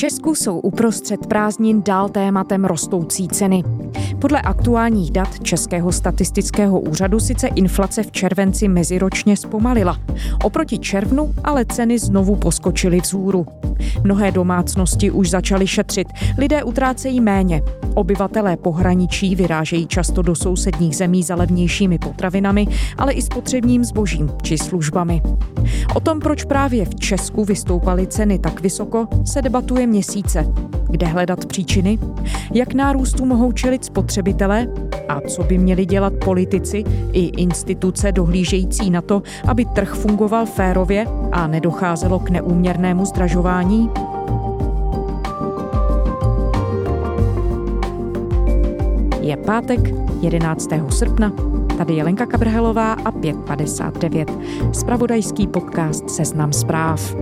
Česku jsou uprostřed prázdnin dál tématem rostoucí ceny. Podle aktuálních dat Českého statistického úřadu sice inflace v červenci meziročně zpomalila. Oproti červnu ale ceny znovu poskočily vzhůru. Mnohé domácnosti už začaly šetřit, lidé utrácejí méně. Obyvatelé pohraničí vyrážejí často do sousedních zemí za levnějšími potravinami, ale i spotřebním zbožím či službami. O tom, proč právě v Česku vystoupaly ceny tak vysoko, se debatuje měsíce. Kde hledat příčiny? Jak nárůstu mohou čelit spotřebitelé? A co by měli dělat politici i instituce dohlížející na to, aby trh fungoval férově a nedocházelo k neúměrnému zdražování? Je pátek 11. srpna. Tady je Lenka Kabrhelová a 5.59. Spravodajský podcast Seznam zpráv.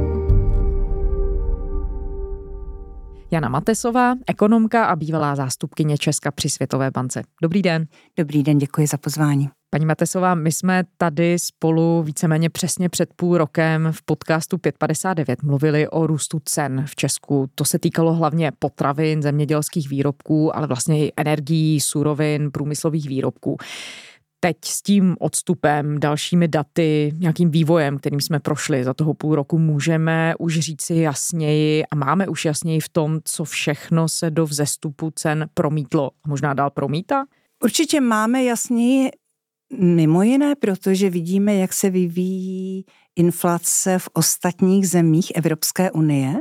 Jana Matesová, ekonomka a bývalá zástupkyně Česka při Světové bance. Dobrý den. Dobrý den, děkuji za pozvání. Paní Matesová, my jsme tady spolu víceméně přesně před půl rokem v podcastu 559 mluvili o růstu cen v Česku. To se týkalo hlavně potravin, zemědělských výrobků, ale vlastně i energií, surovin, průmyslových výrobků teď s tím odstupem, dalšími daty, nějakým vývojem, kterým jsme prošli za toho půl roku, můžeme už říci jasněji a máme už jasněji v tom, co všechno se do vzestupu cen promítlo a možná dál promítá? Určitě máme jasněji mimo jiné, protože vidíme, jak se vyvíjí inflace v ostatních zemích Evropské unie,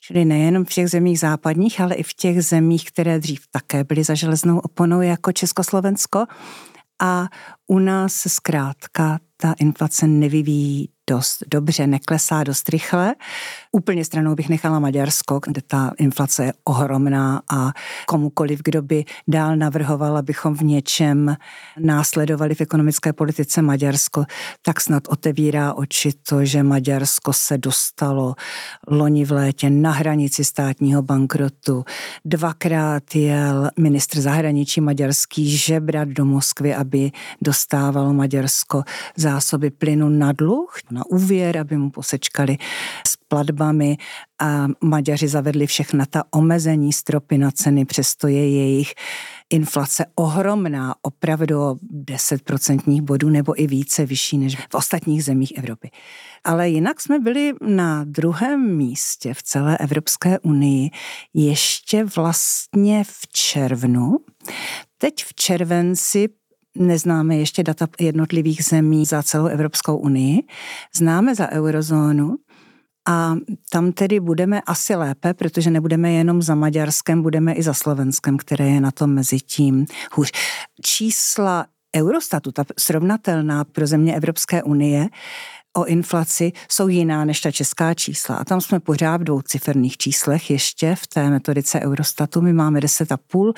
čili nejenom v těch zemích západních, ale i v těch zemích, které dřív také byly za železnou oponou jako Československo. A u nás zkrátka ta inflace nevyvíjí dost dobře, neklesá dost rychle. Úplně stranou bych nechala Maďarsko, kde ta inflace je ohromná a komukoliv, kdo by dál navrhoval, abychom v něčem následovali v ekonomické politice Maďarsko, tak snad otevírá oči to, že Maďarsko se dostalo loni v létě na hranici státního bankrotu. Dvakrát jel ministr zahraničí maďarský žebrat do Moskvy, aby dostával Maďarsko zásoby plynu na dluh, na úvěr, aby mu posečkali s platbami a Maďaři zavedli všechna ta omezení, stropy na ceny, přesto je jejich inflace ohromná, opravdu o 10% bodů nebo i více vyšší než v ostatních zemích Evropy. Ale jinak jsme byli na druhém místě v celé Evropské unii ještě vlastně v červnu. Teď v červenci Neznáme ještě data jednotlivých zemí za celou Evropskou unii. Známe za eurozónu, a tam tedy budeme asi lépe, protože nebudeme jenom za Maďarskem, budeme i za Slovenskem, které je na tom mezi tím hůř. Čísla Eurostatu, ta srovnatelná pro země Evropské unie, o inflaci jsou jiná než ta česká čísla. A tam jsme pořád v dvouciferných číslech ještě v té metodice Eurostatu. My máme 10,5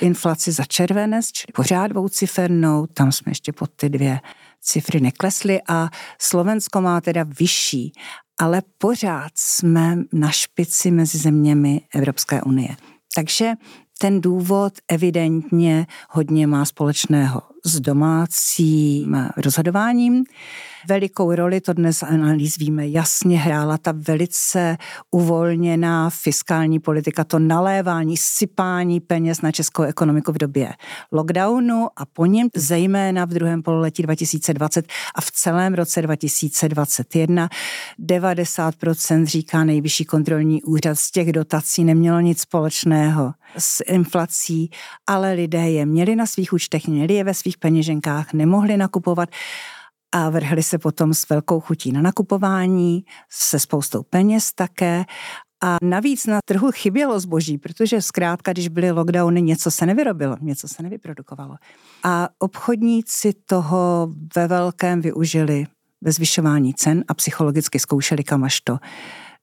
inflaci za červenec, čili pořád dvoucifernou, tam jsme ještě pod ty dvě cifry neklesly a Slovensko má teda vyšší, ale pořád jsme na špici mezi zeměmi Evropské unie. Takže ten důvod evidentně hodně má společného s domácím rozhodováním. Velikou roli, to dnes analýz víme jasně, hrála ta velice uvolněná fiskální politika, to nalévání, sypání peněz na českou ekonomiku v době lockdownu a po něm zejména v druhém pololetí 2020 a v celém roce 2021. 90% říká nejvyšší kontrolní úřad z těch dotací nemělo nic společného s inflací, ale lidé je měli na svých účtech, měli je ve svých peněženkách, nemohli nakupovat a vrhli se potom s velkou chutí na nakupování, se spoustou peněz také a navíc na trhu chybělo zboží, protože zkrátka, když byly lockdowny, něco se nevyrobilo, něco se nevyprodukovalo. A obchodníci toho ve velkém využili ve zvyšování cen a psychologicky zkoušeli, kam až to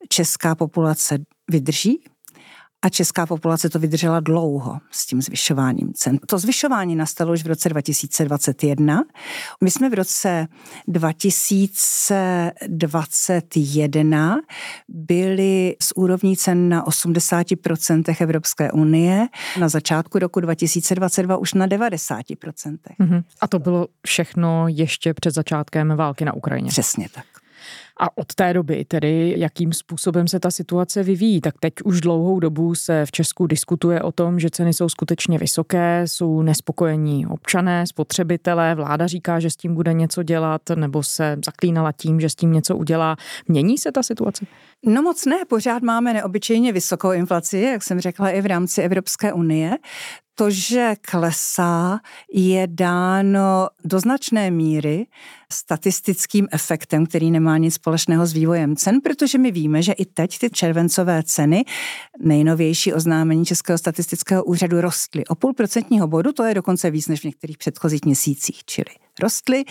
česká populace vydrží, a česká populace to vydržela dlouho s tím zvyšováním cen. To zvyšování nastalo už v roce 2021. My jsme v roce 2021 byli z úrovní cen na 80% Evropské unie, na začátku roku 2022 už na 90%. Mm-hmm. A to bylo všechno ještě před začátkem války na Ukrajině. Přesně tak. A od té doby, tedy jakým způsobem se ta situace vyvíjí, tak teď už dlouhou dobu se v Česku diskutuje o tom, že ceny jsou skutečně vysoké, jsou nespokojení občané, spotřebitelé, vláda říká, že s tím bude něco dělat, nebo se zaklínala tím, že s tím něco udělá. Mění se ta situace? No moc ne, pořád máme neobyčejně vysokou inflaci, jak jsem řekla, i v rámci Evropské unie to, že klesá, je dáno do značné míry statistickým efektem, který nemá nic společného s vývojem cen, protože my víme, že i teď ty červencové ceny, nejnovější oznámení Českého statistického úřadu, rostly o půl procentního bodu, to je dokonce víc než v některých předchozích měsících, čili rostly,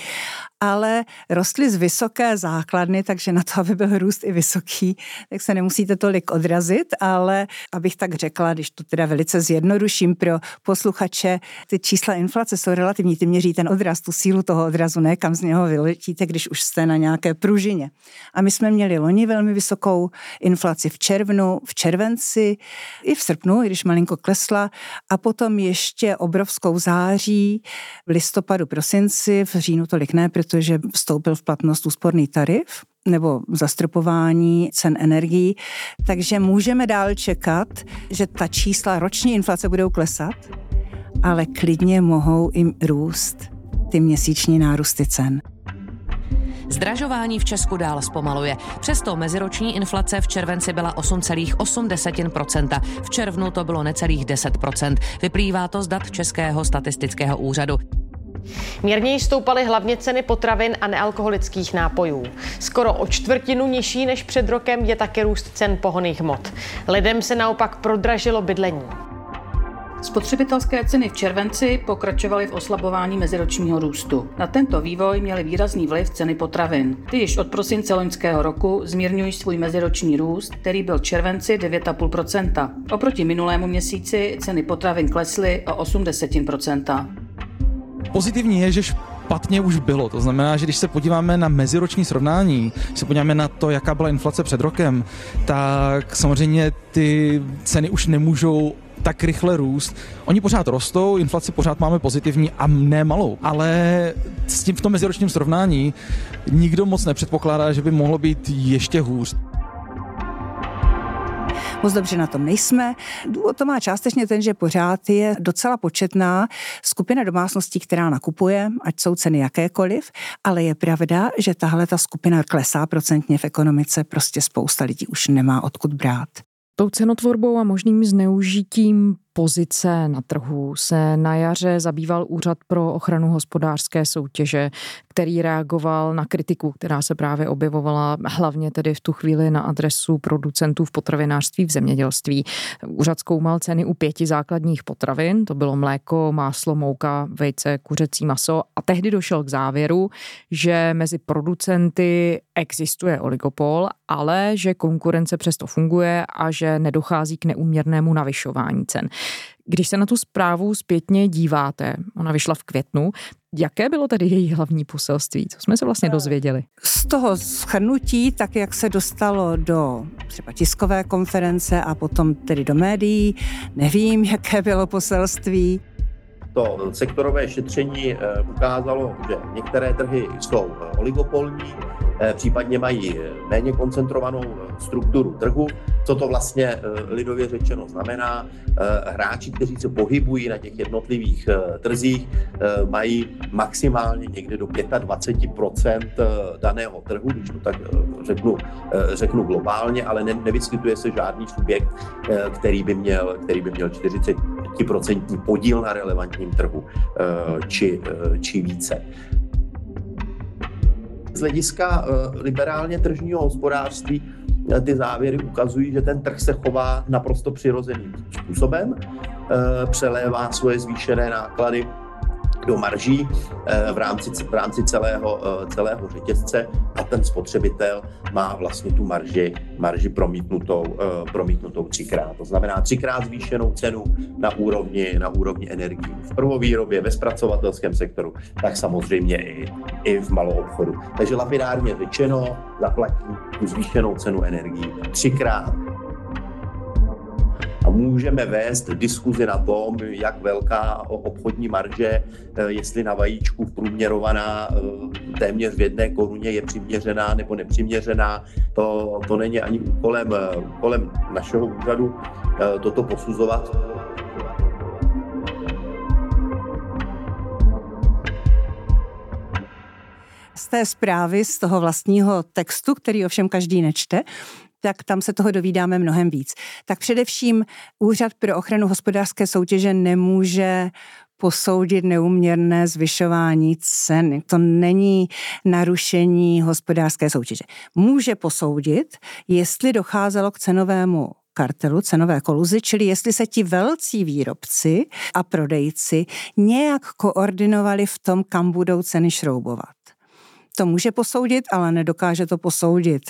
ale rostly z vysoké základny, takže na to, aby byl růst i vysoký, tak se nemusíte tolik odrazit, ale abych tak řekla, když to teda velice zjednoduším pro posluchače, ty čísla inflace jsou relativní, ty měří ten odraz, tu sílu toho odrazu, ne kam z něho vyletíte, když už jste na nějaké pružině. A my jsme měli loni velmi vysokou inflaci v červnu, v červenci, i v srpnu, i když malinko klesla, a potom ještě obrovskou září, v listopadu, prosinci, v říjnu tolik ne, protože vstoupil v platnost úsporný tarif nebo zastropování cen energií. Takže můžeme dál čekat, že ta čísla roční inflace budou klesat, ale klidně mohou jim růst ty měsíční nárůsty cen. Zdražování v Česku dál zpomaluje. Přesto meziroční inflace v červenci byla 8,8%. V červnu to bylo necelých 10%. Vyplývá to z dat Českého statistického úřadu. Mírněji stoupaly hlavně ceny potravin a nealkoholických nápojů. Skoro o čtvrtinu nižší než před rokem je také růst cen pohoných hmot. Lidem se naopak prodražilo bydlení. Spotřebitelské ceny v červenci pokračovaly v oslabování meziročního růstu. Na tento vývoj měly výrazný vliv ceny potravin. Ty již od prosince loňského roku zmírňují svůj meziroční růst, který byl v červenci 9,5%. Oproti minulému měsíci ceny potravin klesly o 80%. Pozitivní je, že špatně už bylo. To znamená, že když se podíváme na meziroční srovnání, když se podíváme na to, jaká byla inflace před rokem, tak samozřejmě ty ceny už nemůžou tak rychle růst. Oni pořád rostou, inflaci pořád máme pozitivní a ne malou, ale s tím v tom meziročním srovnání nikdo moc nepředpokládá, že by mohlo být ještě hůř. Moc dobře na tom nejsme. Důvod to má částečně ten, že pořád je docela početná skupina domácností, která nakupuje, ať jsou ceny jakékoliv, ale je pravda, že tahle ta skupina klesá procentně v ekonomice, prostě spousta lidí už nemá odkud brát. Tou cenotvorbou a možným zneužitím pozice na trhu se na jaře zabýval Úřad pro ochranu hospodářské soutěže, který reagoval na kritiku, která se právě objevovala hlavně tedy v tu chvíli na adresu producentů v potravinářství v zemědělství. Úřad zkoumal ceny u pěti základních potravin, to bylo mléko, máslo, mouka, vejce, kuřecí maso a tehdy došel k závěru, že mezi producenty existuje oligopol, ale že konkurence přesto funguje a že nedochází k neuměrnému navyšování cen. Když se na tu zprávu zpětně díváte, ona vyšla v květnu, jaké bylo tedy její hlavní poselství? Co jsme se vlastně dozvěděli? Z toho schrnutí, tak jak se dostalo do třeba tiskové konference a potom tedy do médií, nevím, jaké bylo poselství. To sektorové šetření eh, ukázalo, že některé trhy jsou oligopolní, Eh, případně mají eh, méně koncentrovanou eh, strukturu trhu. Co to vlastně lidově řečeno znamená? Hráči, kteří se pohybují na těch jednotlivých trzích, mají maximálně někde do 25% daného trhu, když to tak řeknu, řeknu globálně, ale ne, nevyskytuje se žádný subjekt, který by měl, který by měl 40% podíl na relevantním trhu či, či více. Z hlediska eh, liberálně tržního hospodářství eh, ty závěry ukazují, že ten trh se chová naprosto přirozeným způsobem, eh, přelévá svoje zvýšené náklady do marží v rámci, v rámci celého, celého řetězce a ten spotřebitel má vlastně tu marži, marži promítnutou, eh, promítnutou třikrát. To znamená třikrát zvýšenou cenu na úrovni, na úrovni energií v prvovýrobě, ve zpracovatelském sektoru, tak samozřejmě i, i v malou obchodu. Takže lapidárně řečeno, zaplatí tu zvýšenou cenu energií třikrát a můžeme vést diskuzi na tom, jak velká obchodní marže, eh, jestli na vajíčku průměrovaná eh, téměř v jedné koruně je přiměřená nebo nepřiměřená. To, to není ani úkolem, úkolem našeho úřadu toto posuzovat. z té zprávy, z toho vlastního textu, který ovšem každý nečte, tak tam se toho dovídáme mnohem víc. Tak především Úřad pro ochranu hospodářské soutěže nemůže posoudit neuměrné zvyšování cen. To není narušení hospodářské soutěže. Může posoudit, jestli docházelo k cenovému kartelu, cenové koluzi, čili jestli se ti velcí výrobci a prodejci nějak koordinovali v tom, kam budou ceny šroubovat to může posoudit, ale nedokáže to posoudit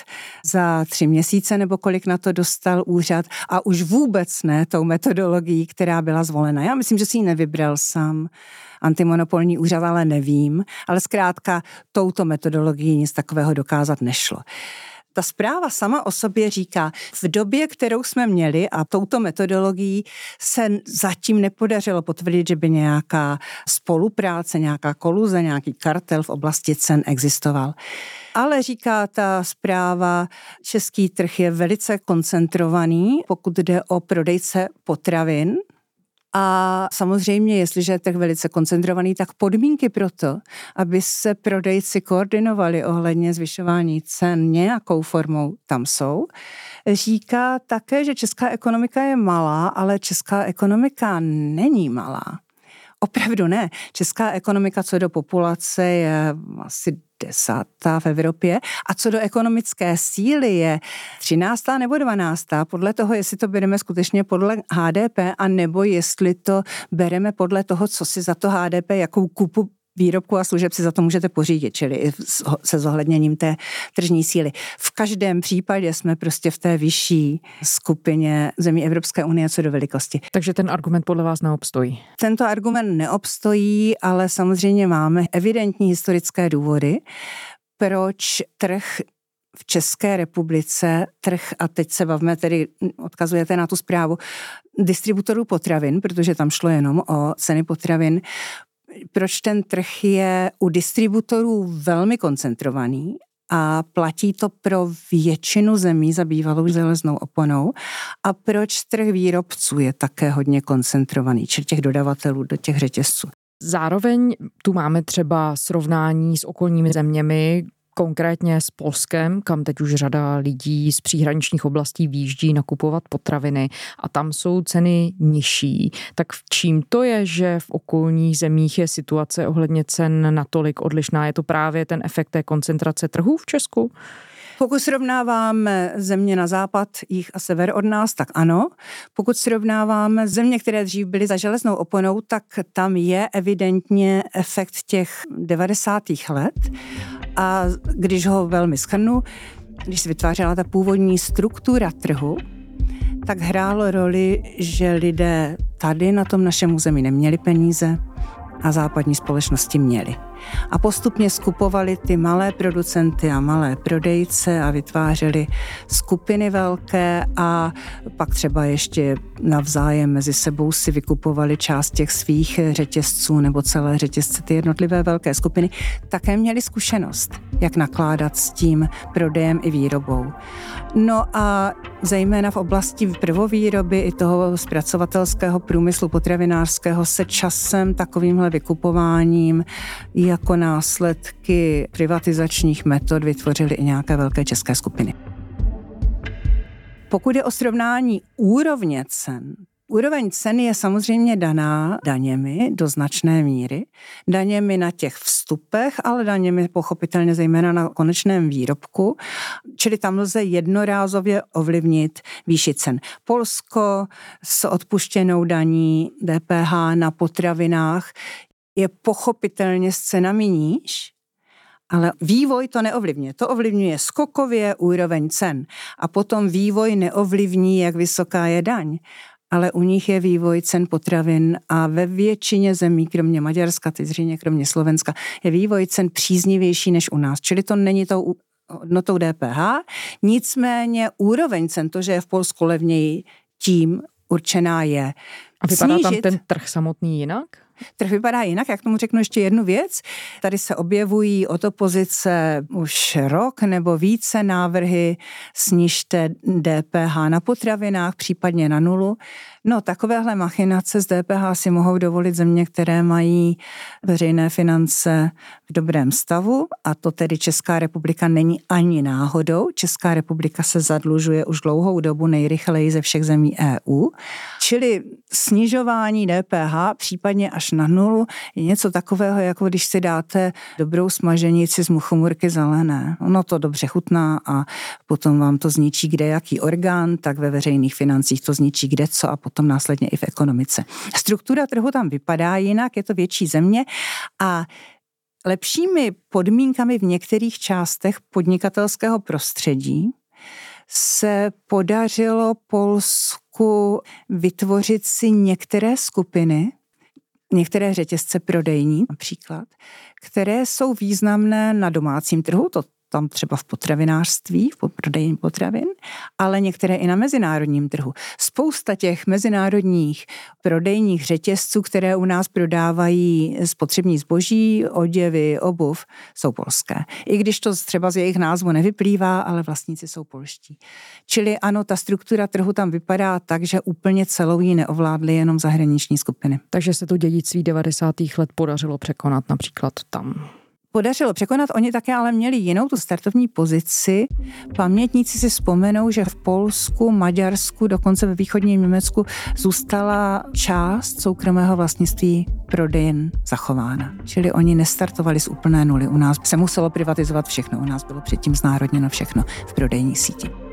za tři měsíce nebo kolik na to dostal úřad a už vůbec ne tou metodologií, která byla zvolena. Já myslím, že si ji nevybral sám antimonopolní úřad, ale nevím, ale zkrátka touto metodologií nic takového dokázat nešlo. Ta zpráva sama o sobě říká, v době, kterou jsme měli a touto metodologií se zatím nepodařilo potvrdit, že by nějaká spolupráce, nějaká koluze, nějaký kartel v oblasti cen existoval. Ale říká ta zpráva, český trh je velice koncentrovaný, pokud jde o prodejce potravin, a samozřejmě, jestliže je tak velice koncentrovaný, tak podmínky pro to, aby se prodejci koordinovali ohledně zvyšování cen nějakou formou, tam jsou. Říká také, že česká ekonomika je malá, ale česká ekonomika není malá. Opravdu ne. Česká ekonomika co do populace je asi desátá v Evropě a co do ekonomické síly je třináctá nebo dvanáctá, podle toho, jestli to bereme skutečně podle HDP a nebo jestli to bereme podle toho, co si za to HDP, jakou kupu výrobku a služeb si za to můžete pořídit, čili se zohledněním té tržní síly. V každém případě jsme prostě v té vyšší skupině zemí Evropské unie co do velikosti. Takže ten argument podle vás neobstojí? Tento argument neobstojí, ale samozřejmě máme evidentní historické důvody, proč trh v České republice trh, a teď se bavíme, tedy odkazujete na tu zprávu, distributorů potravin, protože tam šlo jenom o ceny potravin, proč ten trh je u distributorů velmi koncentrovaný a platí to pro většinu zemí za bývalou železnou oponou a proč trh výrobců je také hodně koncentrovaný, čili těch dodavatelů do těch řetězců. Zároveň tu máme třeba srovnání s okolními zeměmi, konkrétně s Polskem, kam teď už řada lidí z příhraničních oblastí výjíždí nakupovat potraviny a tam jsou ceny nižší. Tak v čím to je, že v okolních zemích je situace ohledně cen natolik odlišná? Je to právě ten efekt té koncentrace trhů v Česku? Pokud srovnáváme země na západ, jich a sever od nás, tak ano. Pokud srovnáváme země, které dřív byly za železnou oponou, tak tam je evidentně efekt těch 90. let. A když ho velmi schrnu, když se vytvářela ta původní struktura trhu, tak hrálo roli, že lidé tady na tom našem území neměli peníze a západní společnosti měli a postupně skupovali ty malé producenty a malé prodejce a vytvářeli skupiny velké a pak třeba ještě navzájem mezi sebou si vykupovali část těch svých řetězců nebo celé řetězce, ty jednotlivé velké skupiny, také měli zkušenost, jak nakládat s tím prodejem i výrobou. No a zejména v oblasti prvovýroby i toho zpracovatelského průmyslu potravinářského se časem takovýmhle vykupováním jako následky privatizačních metod vytvořily i nějaké velké české skupiny. Pokud je o srovnání úrovně cen, Úroveň ceny je samozřejmě daná daněmi do značné míry. Daněmi na těch vstupech, ale daněmi pochopitelně zejména na konečném výrobku. Čili tam lze jednorázově ovlivnit výši cen. Polsko s odpuštěnou daní DPH na potravinách je pochopitelně s cenami níž, ale vývoj to neovlivňuje. To ovlivňuje skokově úroveň cen a potom vývoj neovlivní, jak vysoká je daň. Ale u nich je vývoj cen potravin a ve většině zemí, kromě Maďarska, teď zřejmě kromě Slovenska, je vývoj cen příznivější než u nás. Čili to není tou hodnotou DPH, nicméně úroveň cen, to, že je v Polsku levněji, tím určená je. A vypadá Snížit, tam ten trh samotný jinak? Trh vypadá jinak, jak tomu řeknu ještě jednu věc. Tady se objevují od opozice už rok nebo více návrhy snižte DPH na potravinách, případně na nulu. No, takovéhle machinace z DPH si mohou dovolit země, které mají veřejné finance v dobrém stavu a to tedy Česká republika není ani náhodou. Česká republika se zadlužuje už dlouhou dobu nejrychleji ze všech zemí EU. Čili snižování DPH, případně na nulu, je něco takového, jako když si dáte dobrou smaženici z muchomurky zelené. Ono to dobře chutná a potom vám to zničí kde jaký orgán, tak ve veřejných financích to zničí kde co a potom následně i v ekonomice. Struktura trhu tam vypadá jinak, je to větší země a lepšími podmínkami v některých částech podnikatelského prostředí se podařilo Polsku vytvořit si některé skupiny, některé řetězce prodejní například, které jsou významné na domácím trhu, to tam třeba v potravinářství, v prodejní potravin, ale některé i na mezinárodním trhu. Spousta těch mezinárodních prodejních řetězců, které u nás prodávají spotřební zboží, oděvy, obuv, jsou polské. I když to třeba z jejich názvu nevyplývá, ale vlastníci jsou polští. Čili ano, ta struktura trhu tam vypadá tak, že úplně celou ji neovládly jenom zahraniční skupiny. Takže se to dědictví 90. let podařilo překonat například tam podařilo překonat. Oni také ale měli jinou tu startovní pozici. Pamětníci si vzpomenou, že v Polsku, Maďarsku, dokonce ve východním Německu zůstala část soukromého vlastnictví prodejen zachována. Čili oni nestartovali z úplné nuly. U nás se muselo privatizovat všechno. U nás bylo předtím znárodněno všechno v prodejní síti.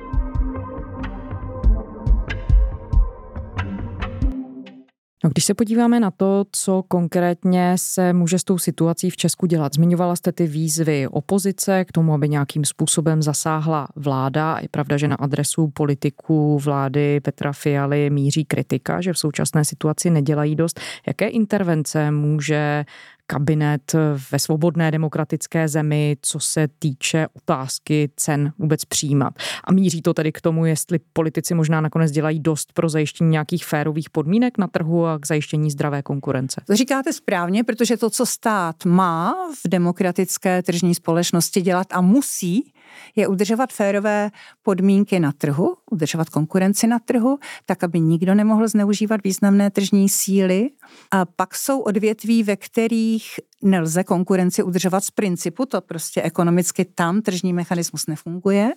No, když se podíváme na to, co konkrétně se může s tou situací v Česku dělat, zmiňovala jste ty výzvy opozice k tomu, aby nějakým způsobem zasáhla vláda. Je pravda, že na adresu politiků vlády Petra Fialy míří kritika, že v současné situaci nedělají dost. Jaké intervence může kabinet ve svobodné demokratické zemi, co se týče otázky cen vůbec přijímat. A míří to tedy k tomu, jestli politici možná nakonec dělají dost pro zajištění nějakých férových podmínek na trhu a k zajištění zdravé konkurence. To říkáte správně, protože to, co stát má v demokratické tržní společnosti dělat a musí, je udržovat férové podmínky na trhu, udržovat konkurenci na trhu, tak, aby nikdo nemohl zneužívat významné tržní síly. A pak jsou odvětví, ve kterých nelze konkurenci udržovat z principu, to prostě ekonomicky tam tržní mechanismus nefunguje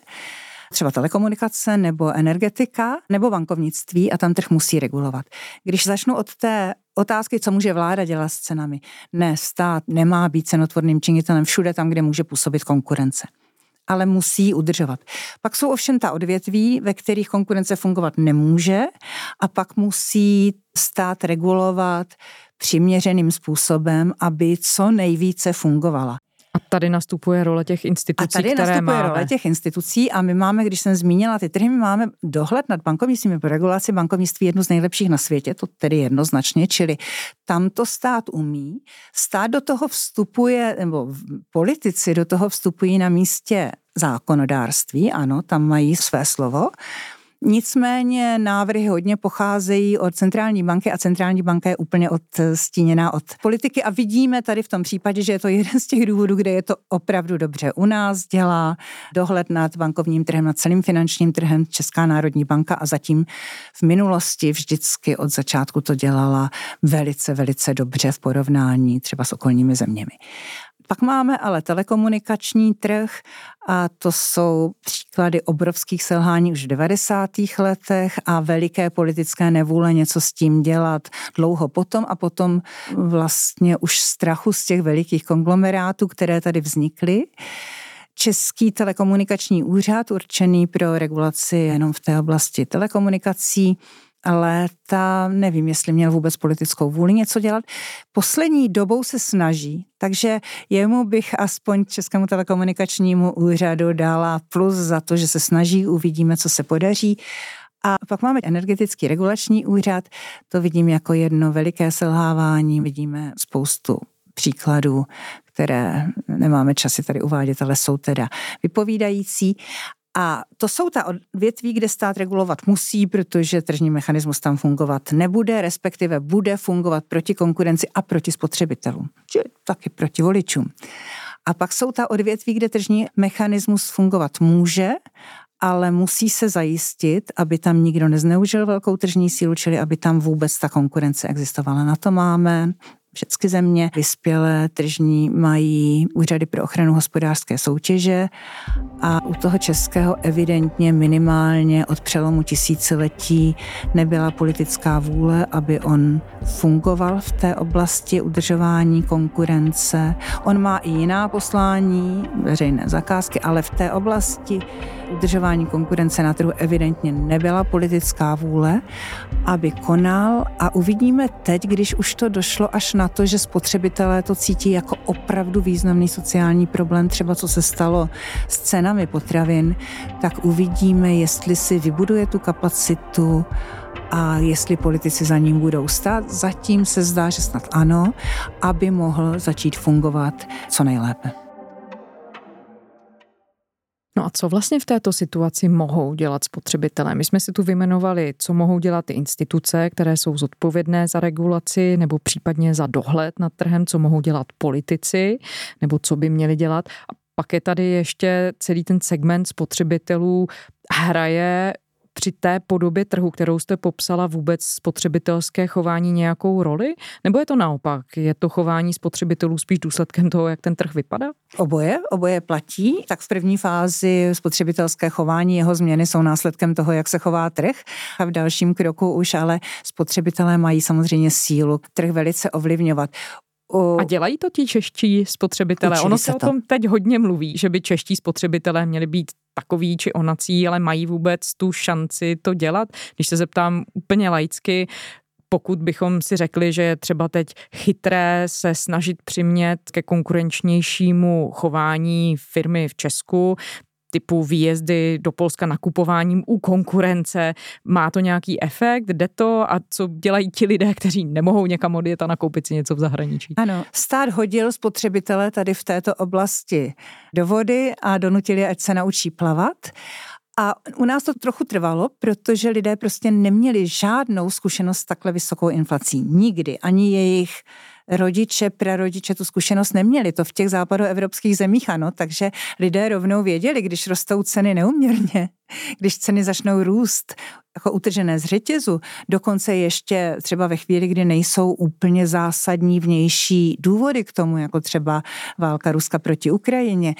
třeba telekomunikace nebo energetika nebo bankovnictví a tam trh musí regulovat. Když začnu od té otázky, co může vláda dělat s cenami. Ne, stát nemá být cenotvorným činitelem všude tam, kde může působit konkurence ale musí udržovat. Pak jsou ovšem ta odvětví, ve kterých konkurence fungovat nemůže a pak musí stát regulovat přiměřeným způsobem, aby co nejvíce fungovala. A tady nastupuje role těch institucí, A tady které nastupuje máme. role těch institucí a my máme, když jsem zmínila ty trhy, my máme dohled nad bankovnictvím, regulaci bankovnictví jednu z nejlepších na světě, to tedy jednoznačně, čili tam to stát umí. Stát do toho vstupuje, nebo politici do toho vstupují na místě zákonodárství, ano, tam mají své slovo, Nicméně návrhy hodně pocházejí od centrální banky a centrální banka je úplně odstíněná od politiky a vidíme tady v tom případě, že je to jeden z těch důvodů, kde je to opravdu dobře. U nás dělá dohled nad bankovním trhem, nad celým finančním trhem Česká národní banka a zatím v minulosti vždycky od začátku to dělala velice, velice dobře v porovnání třeba s okolními zeměmi. Pak máme ale telekomunikační trh a to jsou příklady obrovských selhání už v 90. letech a veliké politické nevůle něco s tím dělat dlouho potom a potom vlastně už strachu z těch velikých konglomerátů, které tady vznikly. Český telekomunikační úřad určený pro regulaci jenom v té oblasti telekomunikací léta, nevím, jestli měl vůbec politickou vůli něco dělat. Poslední dobou se snaží, takže jemu bych aspoň Českému telekomunikačnímu úřadu dala plus za to, že se snaží, uvidíme, co se podaří. A pak máme energetický regulační úřad, to vidím jako jedno veliké selhávání, vidíme spoustu příkladů, které nemáme časy tady uvádět, ale jsou teda vypovídající. A to jsou ta odvětví, kde stát regulovat musí, protože tržní mechanismus tam fungovat nebude, respektive bude fungovat proti konkurenci a proti spotřebitelům, čili taky proti voličům. A pak jsou ta odvětví, kde tržní mechanismus fungovat může, ale musí se zajistit, aby tam nikdo nezneužil velkou tržní sílu, čili aby tam vůbec ta konkurence existovala. Na to máme všechny země vyspělé tržní mají úřady pro ochranu hospodářské soutěže a u toho českého evidentně minimálně od přelomu tisíciletí nebyla politická vůle, aby on fungoval v té oblasti udržování konkurence. On má i jiná poslání, veřejné zakázky, ale v té oblasti udržování konkurence na trhu evidentně nebyla politická vůle, aby konal a uvidíme teď, když už to došlo až na to, že spotřebitelé to cítí jako opravdu významný sociální problém, třeba co se stalo s cenami potravin, tak uvidíme, jestli si vybuduje tu kapacitu a jestli politici za ním budou stát. Zatím se zdá, že snad ano, aby mohl začít fungovat co nejlépe. No a co vlastně v této situaci mohou dělat spotřebitelé? My jsme si tu vymenovali, co mohou dělat ty instituce, které jsou zodpovědné za regulaci nebo případně za dohled nad trhem, co mohou dělat politici nebo co by měli dělat. A pak je tady ještě celý ten segment spotřebitelů hraje při té podobě trhu, kterou jste popsala, vůbec spotřebitelské chování nějakou roli? Nebo je to naopak? Je to chování spotřebitelů spíš důsledkem toho, jak ten trh vypadá? Oboje, oboje platí. Tak v první fázi spotřebitelské chování, jeho změny jsou následkem toho, jak se chová trh. A v dalším kroku už ale spotřebitelé mají samozřejmě sílu trh velice ovlivňovat. A dělají to ti čeští spotřebitelé? Učili ono se, se o tom teď hodně mluví, že by čeští spotřebitelé měli být takový či onací, ale mají vůbec tu šanci to dělat? Když se zeptám úplně laicky, pokud bychom si řekli, že je třeba teď chytré se snažit přimět ke konkurenčnějšímu chování firmy v Česku, typu výjezdy do Polska nakupováním u konkurence. Má to nějaký efekt? Jde to? A co dělají ti lidé, kteří nemohou někam odjet a nakoupit si něco v zahraničí? Ano, stát hodil spotřebitele tady v této oblasti do vody a donutili, ať se naučí plavat. A u nás to trochu trvalo, protože lidé prostě neměli žádnou zkušenost s takhle vysokou inflací. Nikdy. Ani jejich rodiče, prarodiče tu zkušenost neměli. To v těch západoevropských zemích ano, takže lidé rovnou věděli, když rostou ceny neuměrně, když ceny začnou růst jako utržené z řetězu, dokonce ještě třeba ve chvíli, kdy nejsou úplně zásadní vnější důvody k tomu, jako třeba válka Ruska proti Ukrajině,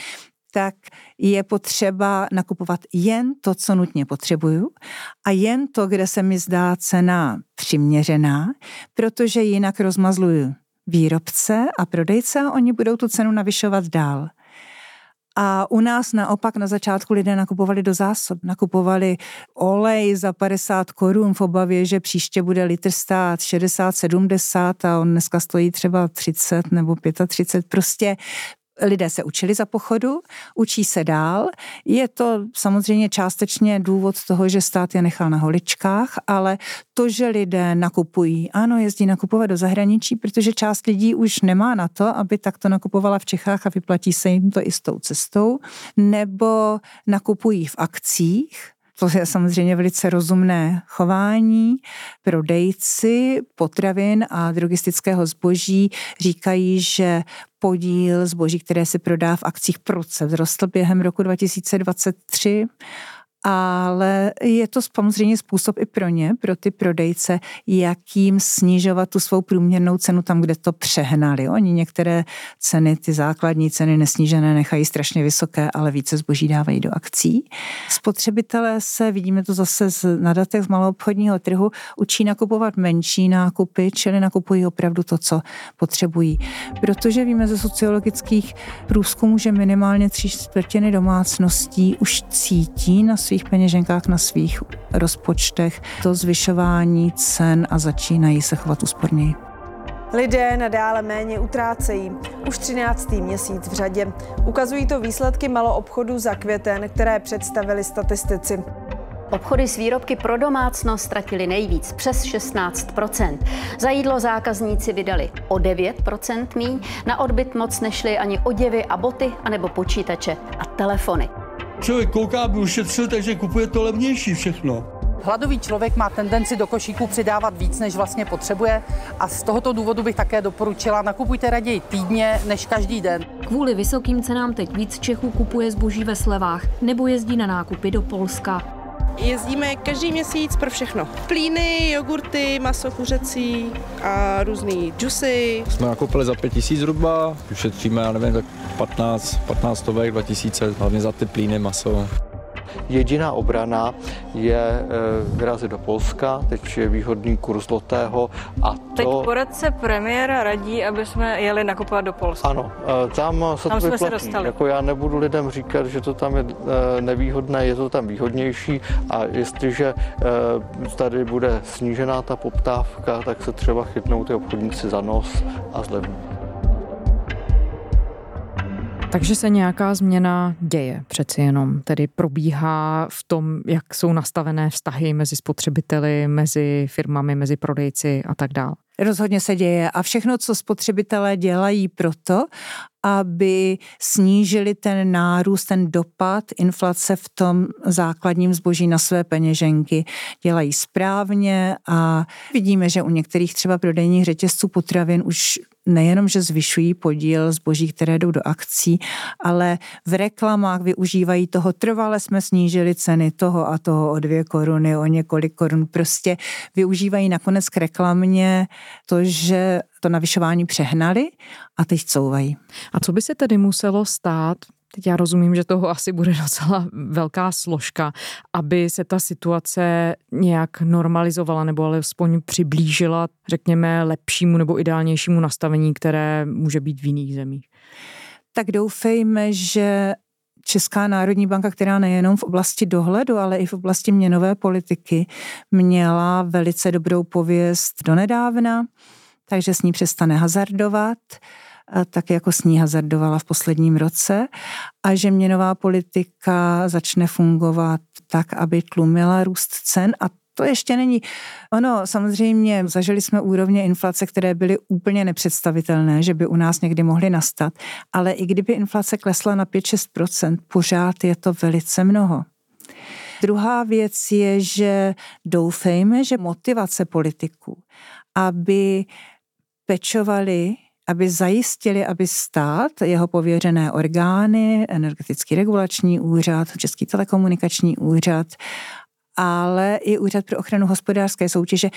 tak je potřeba nakupovat jen to, co nutně potřebuju a jen to, kde se mi zdá cena přiměřená, protože jinak rozmazluju výrobce a prodejce a oni budou tu cenu navyšovat dál. A u nás naopak na začátku lidé nakupovali do zásob. Nakupovali olej za 50 korun v obavě, že příště bude litr stát 60, 70 a on dneska stojí třeba 30 nebo 35. Prostě lidé se učili za pochodu, učí se dál. Je to samozřejmě částečně důvod toho, že stát je nechal na holičkách, ale to, že lidé nakupují, ano, jezdí nakupovat do zahraničí, protože část lidí už nemá na to, aby takto nakupovala v Čechách a vyplatí se jim to i s tou cestou, nebo nakupují v akcích, to je samozřejmě velice rozumné chování. Prodejci potravin a drogistického zboží říkají, že podíl zboží, které se prodá v akcích proce vzrostl během roku 2023 ale je to samozřejmě způsob i pro ně, pro ty prodejce, jakým snižovat tu svou průměrnou cenu tam, kde to přehnali. Oni některé ceny, ty základní ceny nesnížené nechají strašně vysoké, ale více zboží dávají do akcí. Spotřebitelé se, vidíme to zase z, na datech z maloobchodního trhu, učí nakupovat menší nákupy, čili nakupují opravdu to, co potřebují. Protože víme ze sociologických průzkumů, že minimálně tři čtvrtiny domácností už cítí na svých peněženkách, na svých rozpočtech to zvyšování cen a začínají se chovat úsporněji. Lidé nadále méně utrácejí. Už 13. měsíc v řadě. Ukazují to výsledky maloobchodu za květen, které představili statistici. Obchody s výrobky pro domácnost ztratili nejvíc, přes 16% Za jídlo zákazníci vydali o 9% míň, na odbyt moc nešly ani oděvy a boty, anebo počítače a telefony. Člověk kouká, aby ušetřil, takže kupuje to levnější všechno. Hladový člověk má tendenci do košíku přidávat víc, než vlastně potřebuje a z tohoto důvodu bych také doporučila, nakupujte raději týdně než každý den. Kvůli vysokým cenám teď víc Čechů kupuje zboží ve slevách nebo jezdí na nákupy do Polska. Jezdíme každý měsíc pro všechno. Plíny, jogurty, maso kuřecí a různý džusy. Jsme nakoupili za 5000 zhruba, ušetříme, já nevím, tak 15, 15 stovek, 2000, hlavně za ty plíny, maso. Jediná obrana je e, vyrazit do Polska, teď je výhodný kurz zlotého a to... Teď poradce premiéra radí, aby jsme jeli nakupovat do Polska. Ano, e, tam se tam to jsme se dostali. Jako já nebudu lidem říkat, že to tam je e, nevýhodné, je to tam výhodnější a jestliže tady bude snížená ta poptávka, tak se třeba chytnou ty obchodníci za nos a zlevní. Takže se nějaká změna děje přeci jenom, tedy probíhá v tom, jak jsou nastavené vztahy mezi spotřebiteli, mezi firmami, mezi prodejci a tak dále. Rozhodně se děje a všechno, co spotřebitelé dělají proto, aby snížili ten nárůst, ten dopad inflace v tom základním zboží na své peněženky, dělají správně a vidíme, že u některých třeba prodejních řetězců potravin už nejenom, že zvyšují podíl zboží, které jdou do akcí, ale v reklamách využívají toho, trvale jsme snížili ceny toho a toho o dvě koruny, o několik korun. Prostě využívají nakonec k reklamě to, že to navyšování přehnali a teď couvají. A co by se tedy muselo stát, Teď já rozumím, že toho asi bude docela velká složka, aby se ta situace nějak normalizovala nebo alespoň přiblížila, řekněme, lepšímu nebo ideálnějšímu nastavení, které může být v jiných zemích. Tak doufejme, že Česká národní banka, která nejenom v oblasti dohledu, ale i v oblasti měnové politiky měla velice dobrou pověst donedávna, takže s ní přestane hazardovat tak jako s ní hazardovala v posledním roce a že měnová politika začne fungovat tak, aby tlumila růst cen a to ještě není. Ono, samozřejmě, zažili jsme úrovně inflace, které byly úplně nepředstavitelné, že by u nás někdy mohly nastat, ale i kdyby inflace klesla na 5-6%, pořád je to velice mnoho. Druhá věc je, že doufejme, že motivace politiků, aby pečovali aby zajistili, aby stát, jeho pověřené orgány, energetický regulační úřad, Český telekomunikační úřad, ale i Úřad pro ochranu hospodářské soutěže,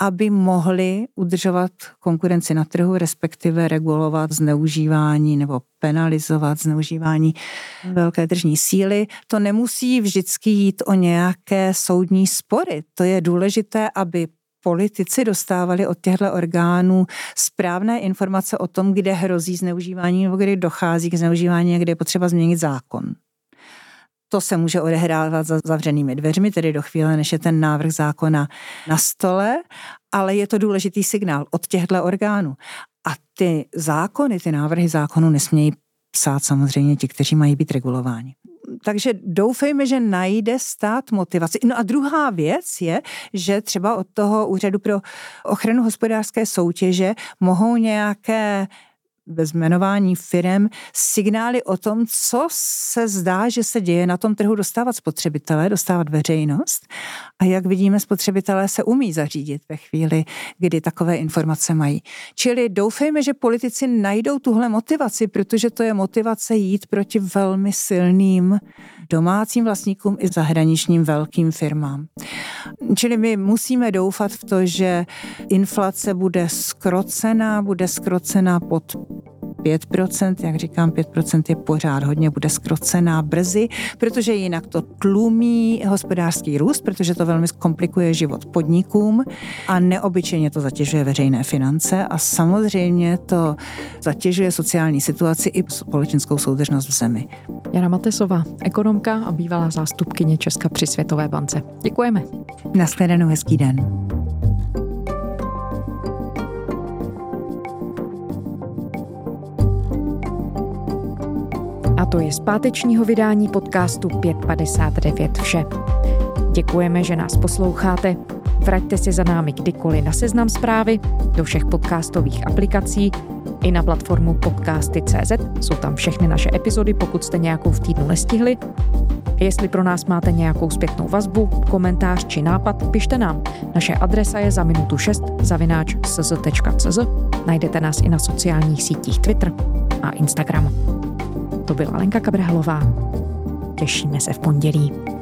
aby mohli udržovat konkurenci na trhu, respektive regulovat zneužívání nebo penalizovat zneužívání velké tržní síly. To nemusí vždycky jít o nějaké soudní spory. To je důležité, aby politici dostávali od těchto orgánů správné informace o tom, kde hrozí zneužívání nebo kde dochází k zneužívání a kde je potřeba změnit zákon. To se může odehrávat za zavřenými dveřmi, tedy do chvíle, než je ten návrh zákona na stole, ale je to důležitý signál od těchto orgánů. A ty zákony, ty návrhy zákonu nesmějí psát samozřejmě ti, kteří mají být regulováni takže doufejme, že najde stát motivaci. No a druhá věc je, že třeba od toho úřadu pro ochranu hospodářské soutěže mohou nějaké bez jmenování firem signály o tom, co se zdá, že se děje na tom trhu dostávat spotřebitelé, dostávat veřejnost. A jak vidíme, spotřebitelé se umí zařídit ve chvíli, kdy takové informace mají. Čili doufejme, že politici najdou tuhle motivaci, protože to je motivace jít proti velmi silným domácím vlastníkům i zahraničním velkým firmám. Čili my musíme doufat v to, že inflace bude skrocená, bude skrocená pod 5%, jak říkám, 5% je pořád hodně, bude skrocená brzy, protože jinak to tlumí hospodářský růst, protože to velmi komplikuje život podnikům a neobyčejně to zatěžuje veřejné finance a samozřejmě to zatěžuje sociální situaci i společenskou soudržnost v zemi. Jana Matesová, ekonomka a bývalá zástupkyně Česka při Světové bance. Děkujeme. Naschledanou, hezký den. A to je z pátečního vydání podcastu 559 vše. Děkujeme, že nás posloucháte. Vraťte se za námi kdykoliv na seznam zprávy, do všech podcastových aplikací i na platformu podcasty.cz. Jsou tam všechny naše epizody, pokud jste nějakou v týdnu nestihli. Jestli pro nás máte nějakou zpětnou vazbu, komentář či nápad, pište nám. Naše adresa je za minutu 6 zavináč sz.cz. Najdete nás i na sociálních sítích Twitter a Instagram. To byla Lenka Kabrhalová. Těšíme se v pondělí.